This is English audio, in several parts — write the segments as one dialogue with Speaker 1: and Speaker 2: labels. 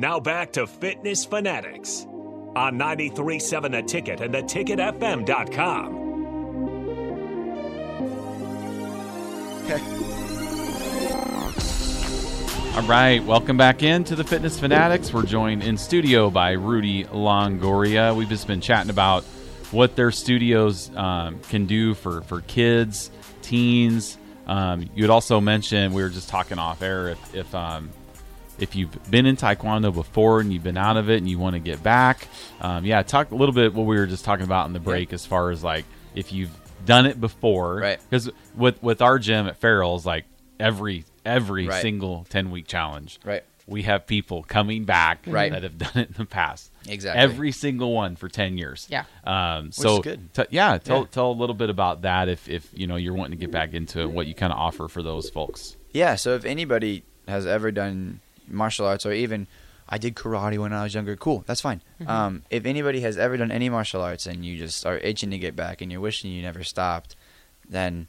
Speaker 1: Now back to Fitness Fanatics on 93.7 The Ticket and theticketfm.com. Okay.
Speaker 2: All right, welcome back into the Fitness Fanatics. We're joined in studio by Rudy Longoria. We've just been chatting about what their studios um, can do for, for kids, teens. Um, you had also mentioned we were just talking off air if if, um, if you've been in Taekwondo before and you've been out of it and you want to get back. Um, yeah, talk a little bit what we were just talking about in the break as far as like if you've done it before,
Speaker 3: Right.
Speaker 2: Because with with our gym at Farrell's, like every every
Speaker 3: Right.
Speaker 2: single ten week challenge,
Speaker 3: Right.
Speaker 2: We have people coming back
Speaker 3: Right.
Speaker 2: that have done it in the past.
Speaker 3: Exactly.
Speaker 2: Every single one for ten years.
Speaker 4: Yeah.
Speaker 2: Um, so
Speaker 3: is good.
Speaker 2: t- yeah, tell
Speaker 3: Yeah.
Speaker 2: tell a little bit about that if if you know you're wanting to get back into it, what you kind of offer for those folks.
Speaker 3: Yeah, so if anybody has ever done martial arts or even I did karate when I was younger, cool, that's fine. Um, if anybody has ever done any martial arts and you just are itching to get back and you're wishing you never stopped, then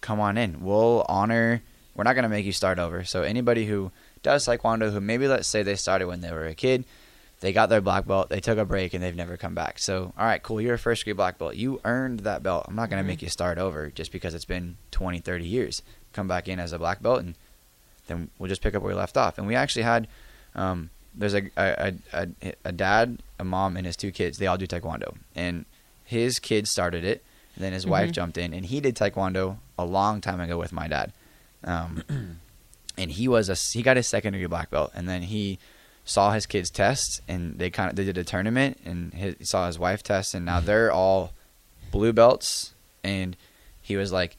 Speaker 3: come on in. We'll honor. We're not gonna make you start over. So anybody who does taekwondo, who maybe let's say they started when they were a kid, they got their black belt, they took a break and they've never come back. So all right, cool, you're a first degree black belt. You earned that belt. I'm not gonna make you start over just because it's been 20, 30 years. Come back in as a black belt and then we'll just pick up where we left off. And we actually had, um, there's a, a, a, a dad, a mom, and his two kids. They all do taekwondo, and his kid started it, and then his wife jumped in, and he did taekwondo a long time ago with my dad. Um, and he was a he got his second degree black belt, and then he saw his kids test, and they kind of they did a tournament, and his, he saw his wife test, and now they're all blue belts, and he was like.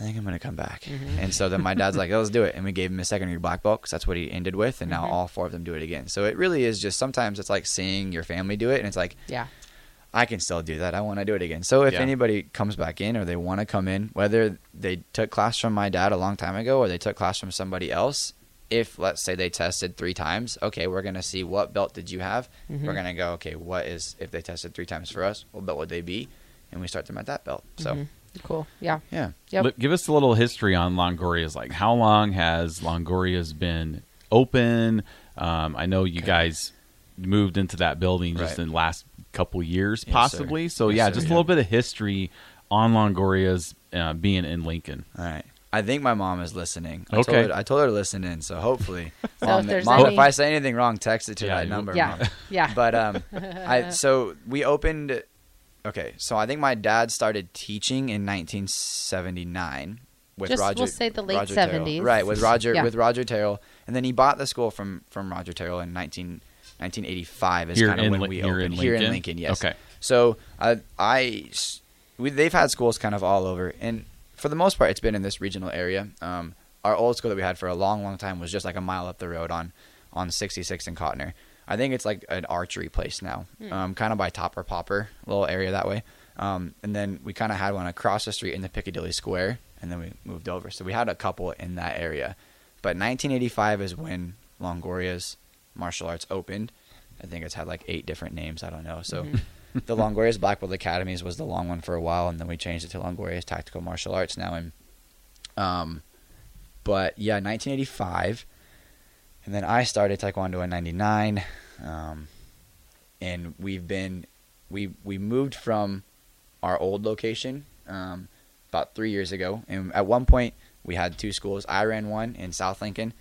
Speaker 3: I think I'm gonna come back, mm-hmm. and so then my dad's like, "Let's do it," and we gave him a second degree black belt because that's what he ended with, and now mm-hmm. all four of them do it again. So it really is just sometimes it's like seeing your family do it, and it's like,
Speaker 4: Yeah.
Speaker 3: I can still do that. I want to do it again. So if
Speaker 2: Yeah.
Speaker 3: anybody comes back in or they want to come in, whether they took class from my dad a long time ago or they took class from somebody else, if let's say they tested three times, okay, we're gonna see what belt did you have. Mm-hmm. We're gonna go, okay, what is if they tested three times for us, what belt would they be? And we start them at that belt. So
Speaker 4: Cool. Yeah.
Speaker 3: yeah,
Speaker 4: Yep.
Speaker 2: Li- Give us a little history on Longoria's. Like, how long has Longoria's been open? Um, I know you guys moved into that building just
Speaker 3: Right.
Speaker 2: in the last couple years,
Speaker 3: Yes,
Speaker 2: possibly.
Speaker 3: sir.
Speaker 2: So,
Speaker 3: Yes,
Speaker 2: yeah,
Speaker 3: sir,
Speaker 2: just
Speaker 3: yeah.
Speaker 2: a little bit of history on Longoria's uh, being in Lincoln.
Speaker 3: all right. I think my mom is listening. I
Speaker 2: Okay.
Speaker 3: Told her, I told her to listen in, so hopefully,
Speaker 4: So
Speaker 3: mom,
Speaker 4: if
Speaker 3: mom,
Speaker 4: any-
Speaker 3: if I say anything wrong, text it to
Speaker 2: Yeah,
Speaker 3: that number.
Speaker 4: Yeah.
Speaker 3: Mom.
Speaker 4: Yeah.
Speaker 3: but um i so we opened okay so i think my dad started teaching in 1979 with
Speaker 4: Just-
Speaker 3: roger
Speaker 4: we'll say the late
Speaker 3: Roger Terrell.
Speaker 4: 70s.
Speaker 3: right with roger
Speaker 4: Yeah.
Speaker 3: with roger terrell and then he bought the school from from roger terrell in 19 1985 is
Speaker 2: Here
Speaker 3: kind of when
Speaker 2: Lin-
Speaker 3: we
Speaker 2: here in
Speaker 3: opened here in
Speaker 2: Lincoln?
Speaker 3: lincoln yes
Speaker 2: Okay.
Speaker 3: so I, we, they've had schools kind of all over and for the most part it's been in this regional area um our old school that we had for a long long time was just like a mile up the road on on 66 and Cotner. I think it's like an archery place now, um, kind of by Topper Popper, little area that way. Um, and then we kind of had one across the street in the Piccadilly Square, and then we moved over. So we had a couple in that area. But 1985 is when Longoria's martial arts opened. I think it's had like eight different names. I don't know. So the Longoria's Black Belt Academies was the long one for a while, and then we changed it to Longoria's Tactical Martial Arts now. And um, but yeah, 1985 and then I started Taekwondo in '99, um, and we've been we we moved from our old location um, about three years ago, and at one point we had two schools. I ran one in South Lincoln,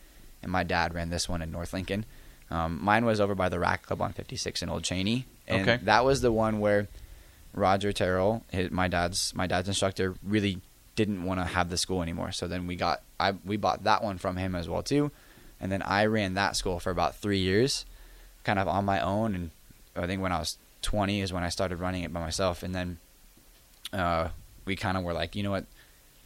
Speaker 3: and my dad ran this one in North Lincoln. Um, mine was over by the Rack Club on 56 in Old Cheney, and
Speaker 2: Okay.
Speaker 3: that was the one where Roger Terrell, his, my dad's my dad's instructor, really didn't want to have the school anymore. So then we got I we bought that one from him as well too, and then I ran that school for about three years, kind of on my own. And I think when I was 20 is when I started running it by myself. And then uh, we kind of were like, you know what,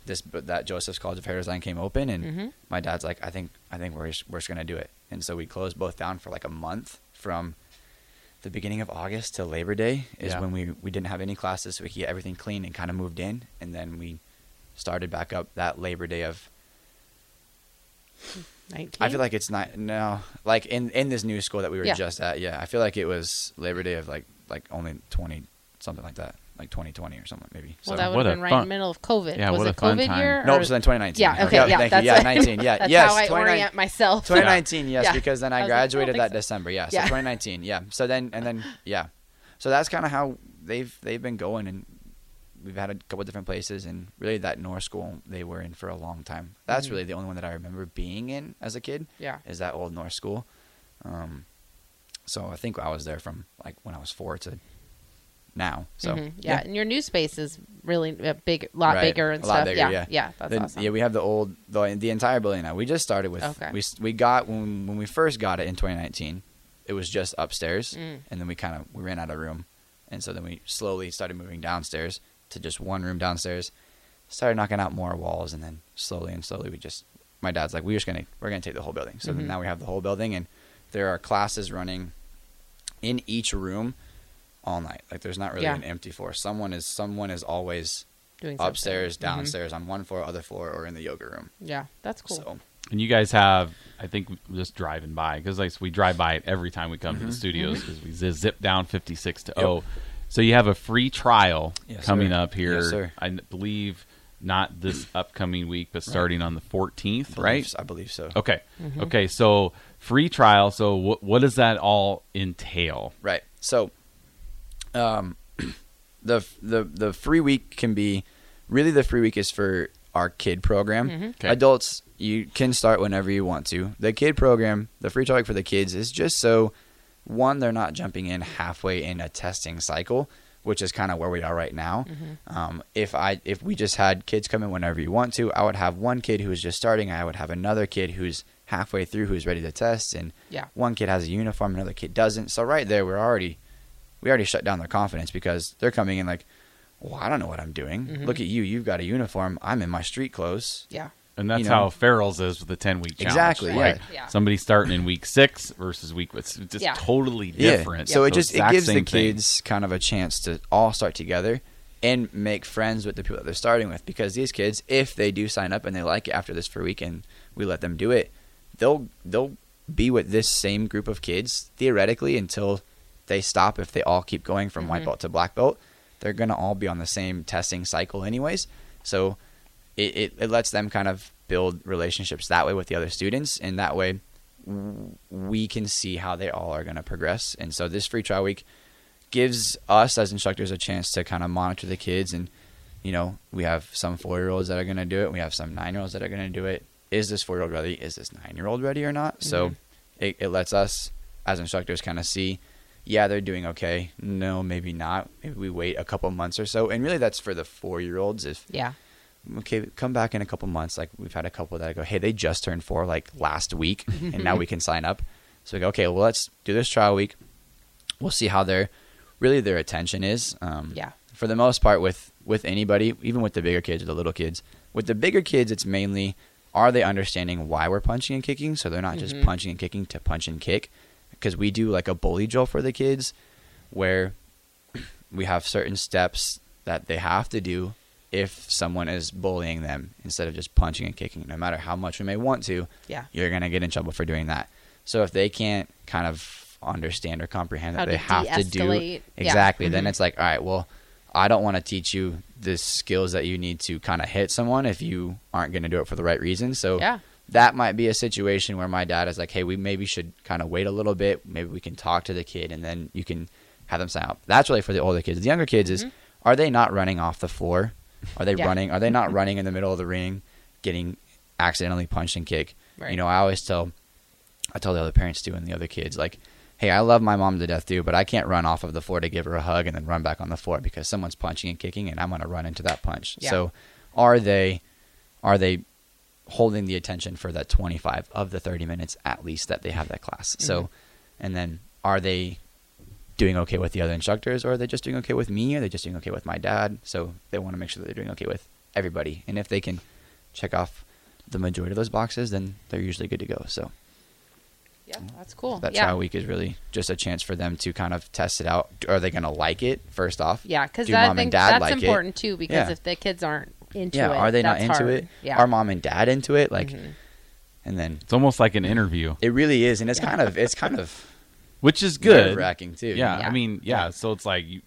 Speaker 3: this that Joseph's College of Hair Design came open, and
Speaker 4: Mhm.
Speaker 3: my dad's like, I think I think we're just, we're just gonna do it. And so we closed both down for like a month from the beginning of August till Labor Day is
Speaker 2: Yeah.
Speaker 3: when we we didn't have any classes, so we could get everything clean and kind of moved in, and then we started back up that Labor Day of
Speaker 4: 19?
Speaker 3: I feel like it's not no like in in this new school that we were
Speaker 4: Yeah.
Speaker 3: just at. Yeah, I feel like it was Labor Day of like like only twenty something like that. like 2020 or something maybe.
Speaker 4: Well,
Speaker 3: so
Speaker 4: that would have been right
Speaker 2: fun-
Speaker 4: in the middle of COVID.
Speaker 2: Yeah,
Speaker 4: was
Speaker 2: what
Speaker 4: it
Speaker 2: a
Speaker 4: COVID
Speaker 2: time.
Speaker 4: year?
Speaker 3: no,
Speaker 4: it
Speaker 3: was in 2019.
Speaker 4: Yeah, okay,
Speaker 3: Yep,
Speaker 4: yeah,
Speaker 3: thank
Speaker 4: that's
Speaker 3: you. Yeah, 19. Yeah,
Speaker 4: That's
Speaker 3: yes,
Speaker 4: how I orient myself.
Speaker 3: 2019, yes,
Speaker 4: Yeah.
Speaker 3: because then
Speaker 4: I
Speaker 3: I
Speaker 4: was like, I
Speaker 3: graduated that
Speaker 4: so.
Speaker 3: December. Yeah, so
Speaker 4: Yeah.
Speaker 3: 2019. Yeah. So then and then yeah, so that's kind of how they've they've been going, and we've had a couple different places, and really that North school they were in for a long time. That's
Speaker 4: Mhm.
Speaker 3: really the only one that I remember being in as a kid.
Speaker 4: Yeah.
Speaker 3: is that old North school. Um, so I think I was there from like when I was four to now. So
Speaker 4: Mhm. yeah. and your new space is really a big, lot
Speaker 3: Right.
Speaker 4: bigger and
Speaker 3: A
Speaker 4: stuff.
Speaker 3: bigger,
Speaker 4: yeah,
Speaker 3: yeah.
Speaker 4: yeah, that's
Speaker 3: Then-
Speaker 4: awesome.
Speaker 3: Yeah, we have the old the the entire building now. We just started with
Speaker 4: Okay.
Speaker 3: we we got when when we first got it in 2019, it was just upstairs,
Speaker 4: Mm.
Speaker 3: and then we kind of we ran out of room, and so then we slowly started moving downstairs to just one room downstairs. Started knocking out more walls, and then slowly and slowly we just my dad's like we're just gonna we're gonna take the whole building. So
Speaker 4: Mhm.
Speaker 3: now we have the whole building, and there are classes running in each room all night. Like there's not really
Speaker 4: Yeah.
Speaker 3: an empty floor. Someone is someone is always
Speaker 4: Doing something.
Speaker 3: upstairs,
Speaker 4: Mhm.
Speaker 3: downstairs, on one floor, other floor, or in the yoga room.
Speaker 4: Yeah, that's cool.
Speaker 3: So
Speaker 2: And you guys have, I think, just driving by because like we drive by it every time we come to the studios because we zip down 56 to
Speaker 3: Yep.
Speaker 2: O. So you have a free trial
Speaker 3: Yes,
Speaker 2: coming
Speaker 3: sir.
Speaker 2: up here.
Speaker 3: Yes, sir.
Speaker 2: I n- believe not this upcoming week, but starting on the 14th,
Speaker 3: I believe
Speaker 2: right?
Speaker 3: s- I believe so.
Speaker 2: Okay.
Speaker 4: Mm-hmm.
Speaker 2: Okay. So free trial. So what what does that all entail?
Speaker 3: Right. So, um, the the the free week can be really the free week is for our kid program.
Speaker 4: Mm-hmm.
Speaker 2: Okay.
Speaker 3: Adults, you can start whenever you want to. The kid program, the free trial for the kids, is just so one they're not jumping in halfway in a testing cycle, which is kind of where we are right now.
Speaker 4: Mm-hmm.
Speaker 3: Um, if I if we just had kids come in whenever you want to, I would have one kid who's just starting. I would have another kid who's halfway through who's ready to test, and
Speaker 4: Yeah.
Speaker 3: one kid has a uniform, another kid doesn't. So right there, we're already we already shut down their confidence because they're coming in like, well, I don't know what I'm doing.
Speaker 4: Mhm.
Speaker 3: Look at you, you've got a uniform. I'm in my street clothes.
Speaker 4: Yeah.
Speaker 2: And that's
Speaker 3: You know.
Speaker 2: how Farrell's is with the 10 week challenge.
Speaker 3: Exactly,
Speaker 2: Like,
Speaker 4: yeah. Yeah.
Speaker 2: Somebody starting in week six versus week it's just
Speaker 4: Yeah.
Speaker 2: totally different.
Speaker 3: So it just it gives the
Speaker 2: same thing.
Speaker 3: kids kind of a chance to all start together and make friends with the people that they're starting with because these kids, if they do sign up and they like it after this free week and we let them do it, they'll they'll be with this same group of kids theoretically until they stop if they all keep going from white
Speaker 4: Mhm.
Speaker 3: belt to black belt. They're gonna all be on the same testing cycle anyways. So it, it, it lets them kind of build relationships that way with the other students and that way we can see how they all are going to progress. And so this free trial week gives us as instructors a chance to kind of monitor the kids and you know we have some four year olds that are going to do it we have some nine year olds that are going to do it. Is this four year old ready? Is this nine year old ready or not? So
Speaker 4: Mhm.
Speaker 3: it, it lets us as instructors kind of see yeah they're doing okay. No maybe not. Maybe we wait a couple months or so. And really that's for the four year olds if
Speaker 4: Yeah.
Speaker 3: Okay, come back in a couple months. Like we've had a couple that I go, hey, they just turned four like last week, and now we can sign up. So we go, okay, well let's do this trial week. We'll see how their really their attention is. Um,
Speaker 4: Yeah.
Speaker 3: For the most part, with with anybody, even with the bigger kids or the little kids, with the bigger kids, it's mainly are they understanding why we're punching and kicking, so they're not just
Speaker 4: Mhm.
Speaker 3: punching and kicking to punch and kick, because we do like a bully drill for the kids, where we have certain steps that they have to do if someone is bullying them instead of just punching and kicking. No matter how much we may want to,
Speaker 4: Yeah.
Speaker 3: you're going to get in trouble for doing that. So if they can't kind of understand or comprehend
Speaker 4: How
Speaker 3: that they have to do
Speaker 4: de-escalate. Yeah.
Speaker 3: exactly, then it's like, all right, well, I don't want to teach you the skills that you need to kind of hit someone if you aren't going to do it for the right reason. So
Speaker 4: Yeah.
Speaker 3: that might be a situation where my dad is like, hey, we maybe should kind of wait a little bit. Maybe we can talk to the kid and then you can have them sign up. That's really for the older kids. The younger kids is,
Speaker 4: Mhm.
Speaker 3: are they not running off the floor? Are they
Speaker 4: Yeah.
Speaker 3: running? Are they not running in the middle of the ring, getting accidentally punched and kicked?
Speaker 4: Right.
Speaker 3: You know, I always tell, I tell the other parents too and the other kids like, hey, I love my mom to death too, but I can't run off of the floor to give her a hug and then run back on the floor because someone's punching and kicking and I'm going to run into that punch.
Speaker 4: Yeah.
Speaker 3: So, are they, are they holding the attention for that 25 of the 30 minutes at least that they have that class? So, mm-hmm. and then are they doing okay with the other instructors or are they just doing okay with me or are they just doing okay with my dad? So they want to make sure that they're doing okay with everybody. And if they can check off the majority of those boxes, then they're usually good to go. So
Speaker 4: Yeah. That's cool.
Speaker 3: that
Speaker 4: yeah.
Speaker 3: trial week is really just a chance for them to kind of test it out. Are they going to like it first off?
Speaker 4: Yeah, because
Speaker 3: Do
Speaker 4: I
Speaker 3: mom
Speaker 4: think
Speaker 3: and dad
Speaker 4: that's
Speaker 3: like it?
Speaker 4: important too. Because
Speaker 3: Yeah.
Speaker 4: if the kids aren't into
Speaker 3: yeah,
Speaker 4: it,
Speaker 3: are they not into
Speaker 4: hard.
Speaker 3: it?
Speaker 4: Yeah.
Speaker 3: Are mom and dad into it? Like,
Speaker 4: Mhm.
Speaker 3: and then
Speaker 2: It's almost like an interview,
Speaker 3: it really is, and it's kind of it's kind of
Speaker 2: which is good.
Speaker 3: nerve wracking too.
Speaker 2: Yeah,
Speaker 4: Yeah.
Speaker 2: I mean, yeah,
Speaker 3: Yeah.
Speaker 2: So it's like you,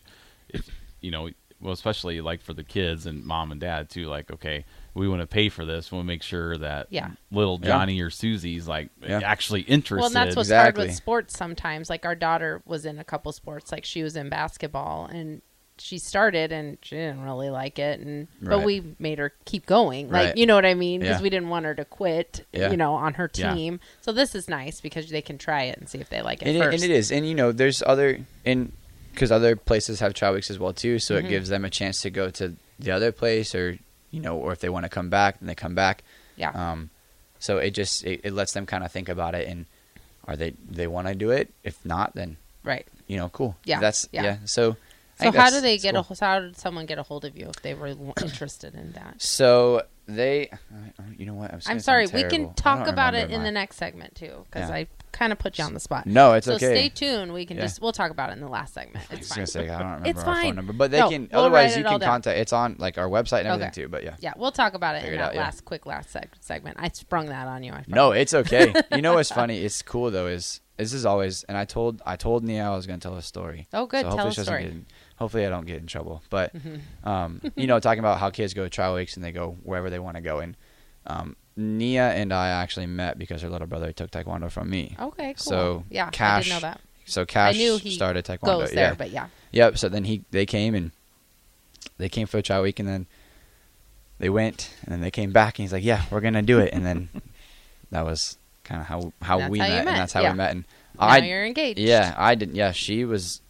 Speaker 2: if you know, well, especially like for the kids and mom and dad too. Like, okay, we want to pay for this. We'll make sure that
Speaker 4: Yeah.
Speaker 2: little
Speaker 3: Yeah.
Speaker 2: Johnny or Susie's like
Speaker 3: Yeah.
Speaker 2: actually interested.
Speaker 4: Well, and that's what's hard with sports sometimes. Like our daughter was in a couple sports, like she was in basketball and she started and she didn't really like it and but we made her keep going. Like,
Speaker 3: Right.
Speaker 4: you know what I mean? Because
Speaker 3: Yeah.
Speaker 4: we didn't want her to quit,
Speaker 3: Yeah.
Speaker 4: you know, on her
Speaker 2: Yeah.
Speaker 4: team. So this is nice because they can try it and see if they like it
Speaker 3: and, it, and it is, and you know, there's other and because other places have trial weeks as well too, so
Speaker 4: Mm-hmm.
Speaker 3: it gives them a chance to go to the other place, or you know, or if they want to come back, then they come back.
Speaker 4: Yeah.
Speaker 3: Um, so it just it, it lets them kind of think about it, and are they they want to do it? If not, then
Speaker 4: right.
Speaker 3: you know, cool.
Speaker 4: Yeah,
Speaker 3: that's
Speaker 4: yeah.
Speaker 3: yeah. So. I
Speaker 4: So how do they get
Speaker 3: cool.
Speaker 4: a how did someone get a hold of you if they were interested in that?
Speaker 3: So they, you know what? I'm,
Speaker 4: I'm sorry, we can talk about it in
Speaker 3: my-
Speaker 4: the next segment too because
Speaker 3: Yeah.
Speaker 4: I kind of put you on the spot.
Speaker 3: No, it's
Speaker 4: so
Speaker 3: okay.
Speaker 4: stay tuned. We can
Speaker 3: Yeah.
Speaker 4: just we'll talk about it in the last segment.
Speaker 3: I
Speaker 4: It's
Speaker 3: was
Speaker 4: fine.
Speaker 3: gonna say I don't remember
Speaker 4: It's
Speaker 3: our
Speaker 4: fine.
Speaker 3: phone number, but they
Speaker 4: No,
Speaker 3: can.
Speaker 4: we'll
Speaker 3: otherwise, you can
Speaker 4: down.
Speaker 3: contact. It's on like our website and everything
Speaker 4: Okay.
Speaker 3: too. But yeah.
Speaker 4: Yeah, we'll talk about it
Speaker 3: Figure
Speaker 4: in
Speaker 3: it
Speaker 4: that
Speaker 3: out, yeah.
Speaker 4: last quick last seg- segment. I sprung that on you. I
Speaker 3: No, it's okay. you know what's funny? It's cool though. Is this is always and I told I told Nia I was gonna tell a story.
Speaker 4: Oh, good.
Speaker 3: So
Speaker 4: Tell
Speaker 3: hopefully
Speaker 4: a story.
Speaker 3: hopefully I don't get in trouble. But
Speaker 4: Mm-hmm.
Speaker 3: um, you know, talking about how kids go to trial weeks and they go wherever they want to go. And um, Nia and I actually met because her little brother took taekwondo from me.
Speaker 4: Okay, cool.
Speaker 3: So
Speaker 4: yeah, I
Speaker 3: Cash
Speaker 4: didn't know that.
Speaker 3: So Cash
Speaker 4: I knew he
Speaker 3: started taekwondo.
Speaker 4: Goes there,
Speaker 3: yeah.
Speaker 4: but yeah.
Speaker 3: Yep. So then he they came and they came for a trial week and then they went and then they came back and he's like, yeah, we're gonna do it. And then that was kind of how how we
Speaker 4: how
Speaker 3: met,
Speaker 4: met,
Speaker 3: and that's how
Speaker 4: yeah.
Speaker 3: we met. And
Speaker 4: Now
Speaker 3: I
Speaker 4: you're engaged.
Speaker 3: yeah I didn't yeah she was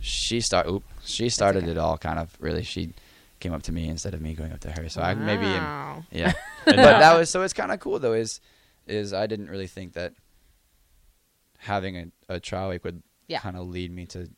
Speaker 3: she start oop, she started
Speaker 4: okay.
Speaker 3: it all kind of really she came up to me instead of me going up to her. So I maybe am, yeah. but that was so it's kind of cool though is is I didn't really think that having a, a trial week would
Speaker 4: Yeah.
Speaker 3: kind of lead me to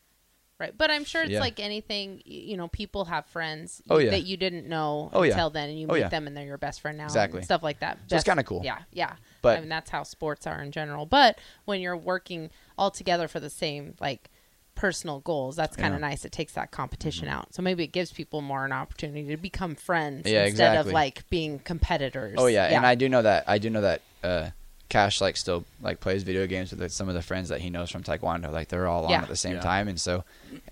Speaker 4: Right, but I'm sure it's
Speaker 3: Yeah.
Speaker 4: like anything. You know, people have friends
Speaker 3: Oh, yeah.
Speaker 4: that you didn't know
Speaker 3: Oh, yeah.
Speaker 4: until then, and you
Speaker 3: Oh,
Speaker 4: meet
Speaker 3: yeah.
Speaker 4: them, and they're your best friend now.
Speaker 3: Exactly.
Speaker 4: and stuff like that.
Speaker 3: So it's kinda cool.
Speaker 4: Yeah, yeah.
Speaker 3: But-
Speaker 4: I mean, that's how sports are in general. But when you're working all together for the same like personal goals, that's kind of
Speaker 3: Yeah. Mm-hmm.
Speaker 4: nice. It takes that competition out. So maybe it gives people more an opportunity to become friends
Speaker 3: Yeah,
Speaker 4: instead of like being competitors.
Speaker 3: Oh yeah, and I do know that I do know that uh, Cash like still like plays video games with some of the friends that he knows from Taekwondo. Like they're all on
Speaker 4: Yeah.
Speaker 3: at the same
Speaker 2: Yeah.
Speaker 3: time, and so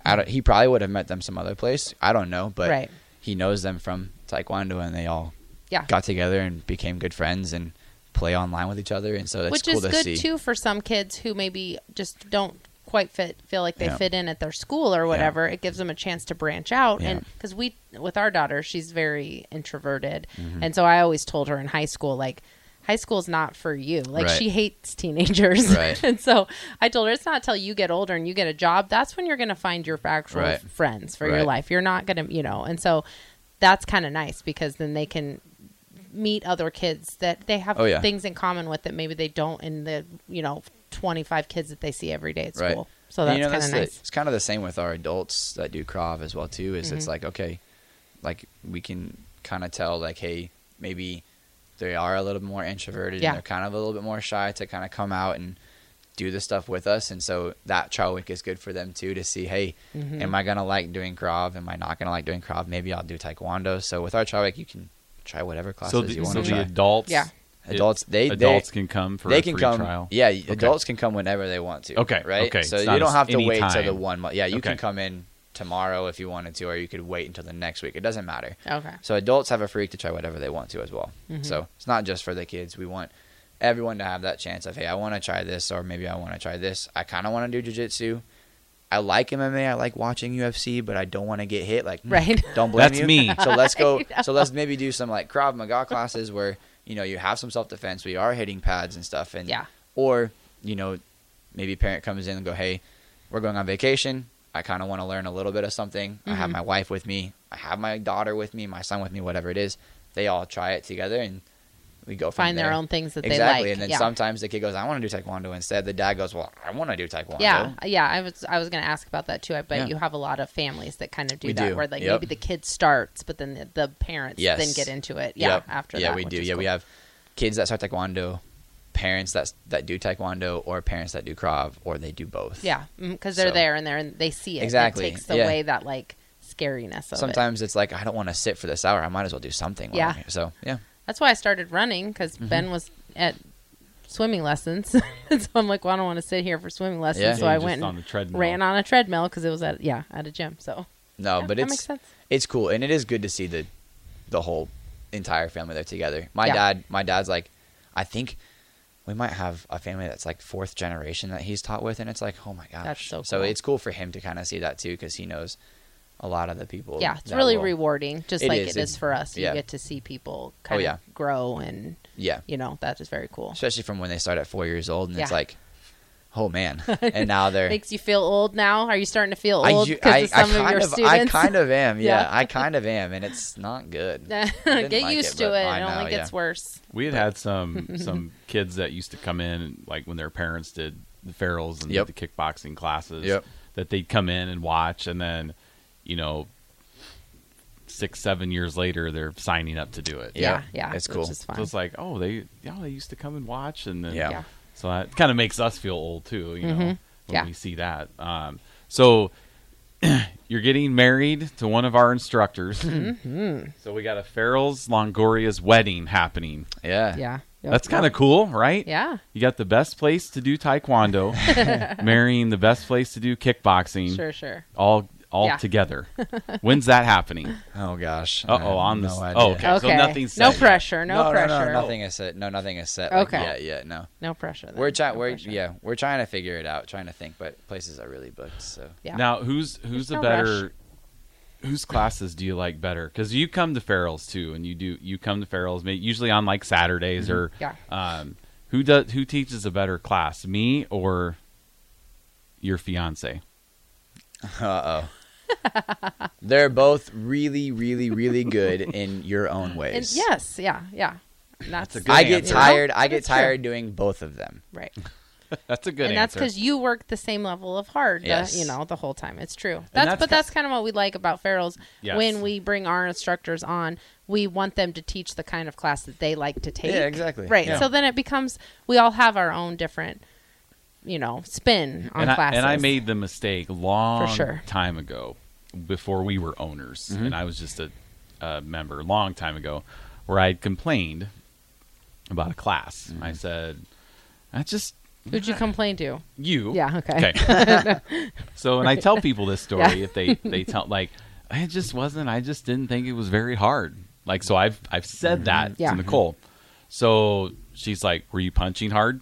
Speaker 3: I don't, he probably would have met them some other place. I don't know, but
Speaker 4: Right.
Speaker 3: he knows them from Taekwondo, and they all
Speaker 4: Yeah.
Speaker 3: got together and became good friends and play online with each other, and so that's
Speaker 4: which
Speaker 3: cool
Speaker 4: is good
Speaker 3: see.
Speaker 4: too for some kids who maybe just don't quite fit feel like they
Speaker 3: Yeah.
Speaker 4: fit in at their school or whatever it gives them a chance to branch out
Speaker 3: Yeah.
Speaker 4: and because we with our daughter she's very introverted
Speaker 3: Mm-hmm.
Speaker 4: and so i always told her in high school like high school's not for you like
Speaker 3: Right.
Speaker 4: she hates teenagers
Speaker 3: Right.
Speaker 4: and so i told her it's not till you get older and you get a job that's when you're going to find your actual
Speaker 3: Right.
Speaker 4: friends for your life you're not going to you know and so that's kind of nice because then they can meet other kids that they have
Speaker 3: Oh, yeah.
Speaker 4: things in common with that maybe they don't in the you know 25 kids that they see every day at
Speaker 3: Right.
Speaker 4: school so that's
Speaker 3: you know,
Speaker 4: kind of
Speaker 3: the-
Speaker 4: nice
Speaker 3: it's kind of the same with our adults that do Krav as well too. Is
Speaker 4: Mm-hmm.
Speaker 3: it's like okay, like we can kind of tell like hey maybe they are a little bit more introverted
Speaker 4: Yeah.
Speaker 3: and they're kind of a little bit more shy to kind of come out and do the stuff with us, and so that trial week is good for them too to see hey,
Speaker 4: Mm-hmm.
Speaker 3: am I gonna like doing Krav? Am I not gonna like doing Krav? Maybe I'll do Taekwondo. So with our trial week, you can try whatever classes
Speaker 2: so the,
Speaker 3: you want
Speaker 2: so
Speaker 3: to
Speaker 2: the adults,
Speaker 4: Yeah.
Speaker 2: It-
Speaker 3: Adults, they- they-
Speaker 2: adults can come for
Speaker 3: they
Speaker 2: a
Speaker 3: can
Speaker 2: free
Speaker 3: come.
Speaker 2: trial.
Speaker 3: Yeah, adults can come whenever they want to.
Speaker 2: Okay,
Speaker 3: right.
Speaker 2: okay.
Speaker 3: So
Speaker 2: It's
Speaker 3: you don't have to
Speaker 2: any
Speaker 3: wait till the one month. Yeah, you
Speaker 2: Okay.
Speaker 3: can come in tomorrow if you wanted to, or you could wait until the next week. It doesn't matter.
Speaker 4: okay
Speaker 3: So adults have a free to try whatever they want to as well.
Speaker 4: Mm-hmm.
Speaker 3: So it's not just for the kids. We want everyone to have that chance of hey, I want to try this, or maybe I want to try this. I kind of want to do jujitsu. I like MMA. I like watching UFC, but I don't want to get hit. Like, hmm,
Speaker 4: Right.
Speaker 3: Don't blame
Speaker 2: That's
Speaker 3: you.
Speaker 2: me.
Speaker 3: So let's go. So let's maybe do some like Krav Maga classes where you know you have some self defense. We are hitting pads and stuff, and
Speaker 4: Yeah.
Speaker 3: Or you know, maybe a parent comes in and go, hey, we're going on vacation. I kind of want to learn a little bit of something. I have
Speaker 4: Mhm.
Speaker 3: my wife with me. I have my daughter with me, my son with me, whatever it is. They all try it together, and we go
Speaker 4: find
Speaker 3: there.
Speaker 4: their own things that
Speaker 3: exactly.
Speaker 4: they like Exactly.
Speaker 3: And then
Speaker 4: yeah.
Speaker 3: sometimes the kid goes, I want to do taekwondo instead. The dad goes, Well, I want to do taekwondo.
Speaker 4: yeah, yeah. I was I was going to ask about that too. I bet
Speaker 3: Yeah.
Speaker 4: you have a lot of families that kind of do
Speaker 3: We
Speaker 4: that,
Speaker 3: do,
Speaker 4: where like
Speaker 3: yep.
Speaker 4: maybe the kid starts, but then the, the parents
Speaker 3: Yes.
Speaker 4: then get into it. Yeah,
Speaker 3: Yep.
Speaker 4: after
Speaker 3: yeah,
Speaker 4: that.
Speaker 3: we do. Yeah, we have kids that start taekwondo, parents that that do taekwondo, or parents that do krav, or they do both.
Speaker 4: Yeah, mm, because they're
Speaker 3: So-
Speaker 4: there and they're and they see it.
Speaker 3: Exactly,
Speaker 4: And it takes
Speaker 3: yeah.
Speaker 4: away that like scariness of it.
Speaker 3: Sometimes it's like I don't want to sit for this hour. I might as well do something.
Speaker 4: Yeah.
Speaker 3: Here. So yeah.
Speaker 4: That's why I started running because
Speaker 3: Mm-hmm.
Speaker 4: Ben was at swimming lessons. so I'm like, well, I don't want to sit here for swimming lessons.
Speaker 3: Yeah.
Speaker 4: So
Speaker 2: Yeah,
Speaker 4: I went
Speaker 2: on
Speaker 4: and ran on a treadmill because it was at yeah at a gym. So
Speaker 3: no,
Speaker 4: Yeah,
Speaker 3: but
Speaker 4: that
Speaker 3: it's
Speaker 4: makes sense.
Speaker 3: it's cool and it is good to see the the whole entire family there together. My
Speaker 4: Yeah.
Speaker 3: dad, my dad's like, I think we might have a family that's like fourth generation that he's taught with, and it's like, oh my gosh.
Speaker 4: That's so Cool.
Speaker 3: So it's cool for him to kind of see that too, because he knows a lot of the people.
Speaker 4: Yeah, it's really
Speaker 3: will-
Speaker 4: rewarding, just
Speaker 3: It
Speaker 4: like
Speaker 3: is,
Speaker 4: it
Speaker 3: it's-
Speaker 4: is for us. You get to see people oh, kind of
Speaker 3: yeah.
Speaker 4: grow, and
Speaker 3: Yeah,
Speaker 4: you know that is very cool.
Speaker 3: especially from when they start at four years old, and it's like, oh man, and now they're.
Speaker 4: Makes you feel old now. Are you starting to feel old
Speaker 3: u-
Speaker 4: because
Speaker 3: I,
Speaker 4: of some
Speaker 3: I
Speaker 4: of your
Speaker 3: kind of, I kind of am. Yeah,
Speaker 4: Yeah.
Speaker 3: I kind of am, and it's not good.
Speaker 4: Get
Speaker 3: like
Speaker 4: used
Speaker 3: it,
Speaker 4: to
Speaker 3: but
Speaker 4: it.
Speaker 3: I
Speaker 4: It
Speaker 3: know,
Speaker 4: only
Speaker 3: yeah.
Speaker 4: gets worse.
Speaker 2: We had had some some kids that used to come in, like when their parents did the Farrell's and
Speaker 3: Yep.
Speaker 2: the kickboxing classes.
Speaker 3: Yep.
Speaker 2: That they'd come in and watch, and then, you know, six seven years later, they're signing up to do it.
Speaker 3: Yeah,
Speaker 4: Yeah, yeah,
Speaker 3: it's
Speaker 4: which
Speaker 3: cool.
Speaker 4: is fun.
Speaker 2: So it's like, oh, they yeah, they used to come and watch, and then
Speaker 3: Yeah.
Speaker 4: Yeah.
Speaker 2: So that kind of makes us feel old too, you know, when
Speaker 4: Yeah.
Speaker 2: we see that. Um, so you're getting married to one of our instructors.
Speaker 4: Mm-hmm.
Speaker 2: So we got a Farrell's Longoria's wedding happening.
Speaker 3: Yeah,
Speaker 4: Yeah, Yep.
Speaker 2: That's kind of cool, right?
Speaker 4: yeah.
Speaker 2: You got the best place to do taekwondo, marrying the best place to do kickboxing,
Speaker 4: Sure, sure.
Speaker 2: all all
Speaker 4: Yeah.
Speaker 2: together. When's that happening?
Speaker 3: Oh gosh.
Speaker 2: Uh
Speaker 3: I
Speaker 2: oh,
Speaker 3: have
Speaker 2: on
Speaker 3: no
Speaker 2: this.
Speaker 3: idea.
Speaker 2: Oh, okay. So
Speaker 4: Okay.
Speaker 2: nothing's
Speaker 4: no
Speaker 2: set yet.
Speaker 4: pressure. No,
Speaker 3: no,
Speaker 4: pressure.
Speaker 3: No, no, nothing is set. No, nothing is set. Like,
Speaker 4: Okay.
Speaker 3: Yeah, yeah, no.
Speaker 4: No pressure. then.
Speaker 3: We're trying.
Speaker 4: No
Speaker 3: we're
Speaker 4: pressure.
Speaker 3: yeah. We're trying to figure it out. Trying to think, but places are really booked. So
Speaker 4: Yeah.
Speaker 2: Now, who's who's
Speaker 4: There's
Speaker 2: a
Speaker 4: no
Speaker 2: better?
Speaker 4: rush.
Speaker 2: Whose classes do you like better? Because you come to Farrell's too, and you do you come to Farrell's may- usually on like Saturdays or
Speaker 4: Yeah.
Speaker 2: um, who does who teaches a better class, me or your fiance?
Speaker 3: Uh oh. They're both really, really, really good in your own
Speaker 4: And
Speaker 3: ways.
Speaker 4: yes, yeah, yeah. And That's,
Speaker 2: a good
Speaker 3: I get
Speaker 2: answer.
Speaker 3: tired. I
Speaker 4: But
Speaker 3: get
Speaker 4: it's true.
Speaker 3: tired doing both of them.
Speaker 4: right.
Speaker 2: That's a good
Speaker 4: and that's because you work the same level of hard,
Speaker 3: Yes.
Speaker 4: the, you know, the whole time. It's true. That's,
Speaker 2: that's
Speaker 4: but
Speaker 2: ki-
Speaker 4: that's kind of what we like about Farrell's.
Speaker 2: Yes.
Speaker 4: When we bring our instructors on, we want them to teach the kind of class that they like to take.
Speaker 3: Yeah, exactly.
Speaker 4: Right.
Speaker 2: Yeah.
Speaker 4: So then it becomes we all have our own different, you know, spin on
Speaker 2: and I,
Speaker 4: classes.
Speaker 2: and I made the mistake long
Speaker 4: sure.
Speaker 2: time ago, before we were owners, mm-hmm. and I was just a, a member, long time ago, where I complained about a class. Mm-hmm. I said, "I just
Speaker 4: Who'd you complain to?
Speaker 2: you."
Speaker 4: Yeah. Okay.
Speaker 2: Okay. so, and I tell people this story
Speaker 4: Yeah.
Speaker 2: if they they tell like, it just wasn't. I just didn't think it was very hard. Like, so I've I've said mm-hmm. that
Speaker 4: Yeah.
Speaker 2: to Nicole. So she's like, "Were you punching hard?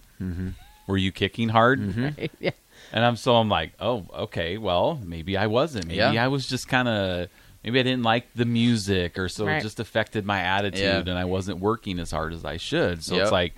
Speaker 2: Were you kicking hard?" Mm-hmm.
Speaker 4: yeah.
Speaker 2: And I'm so I'm like, oh, okay, well, maybe I wasn't. Maybe
Speaker 3: Yeah.
Speaker 2: I was just kind of maybe I didn't like the music, or so
Speaker 4: Right.
Speaker 2: it just affected my attitude,
Speaker 3: Yeah.
Speaker 2: and I wasn't working as hard as I should. So
Speaker 3: Yep.
Speaker 2: it's like,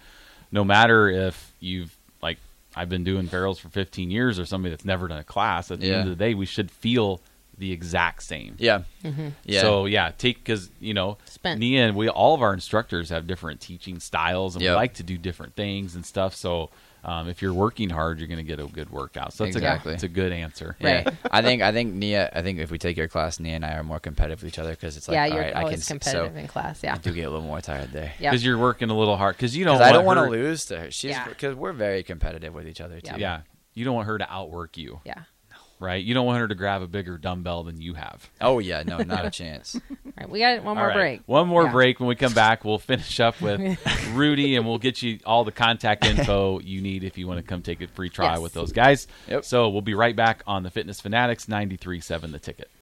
Speaker 2: no matter if you've like I've been doing Farrell's for 15 years, or somebody that's never done a class, at the
Speaker 3: Yeah.
Speaker 2: end of the day, we should feel the exact same.
Speaker 3: Yeah. Mm-hmm. Yeah.
Speaker 2: So yeah, take because you know,
Speaker 4: Spent.
Speaker 2: Nia and we all of our instructors have different teaching styles, and
Speaker 3: Yep.
Speaker 2: we like to do different things and stuff. So um, if you're working hard, you're going to get a good workout. So that's
Speaker 3: Exactly.
Speaker 2: a, it's a good answer.
Speaker 3: Yeah. I think I think Nia. I think if we take your class, Nia and I are more competitive with each other because it's like,
Speaker 4: yeah,
Speaker 3: all
Speaker 4: you're
Speaker 3: right, I can
Speaker 4: always competitive
Speaker 3: So
Speaker 4: in class. Yeah.
Speaker 3: I do get a little more tired there.
Speaker 4: Yeah.
Speaker 2: because you're working a little hard because you don't.
Speaker 3: I don't
Speaker 2: want
Speaker 3: want to lose to her. She's
Speaker 4: Yeah.
Speaker 3: because we're very competitive with each other too.
Speaker 4: Yeah.
Speaker 2: Yeah, you don't want her to outwork you,
Speaker 4: Yeah.
Speaker 2: Right? You don't want her to grab a bigger dumbbell than you have.
Speaker 3: Oh yeah. No, not a chance.
Speaker 4: All right. We got one more
Speaker 2: All right,
Speaker 4: break.
Speaker 2: One more
Speaker 4: Yeah.
Speaker 2: break. When we come back, we'll finish up with Rudy, and we'll get you all the contact info you need if you want to come take a free trial
Speaker 4: Yes.
Speaker 2: with those guys.
Speaker 3: Yep.
Speaker 2: So we'll be right back on the Fitness Fanatics 93.7 The Ticket.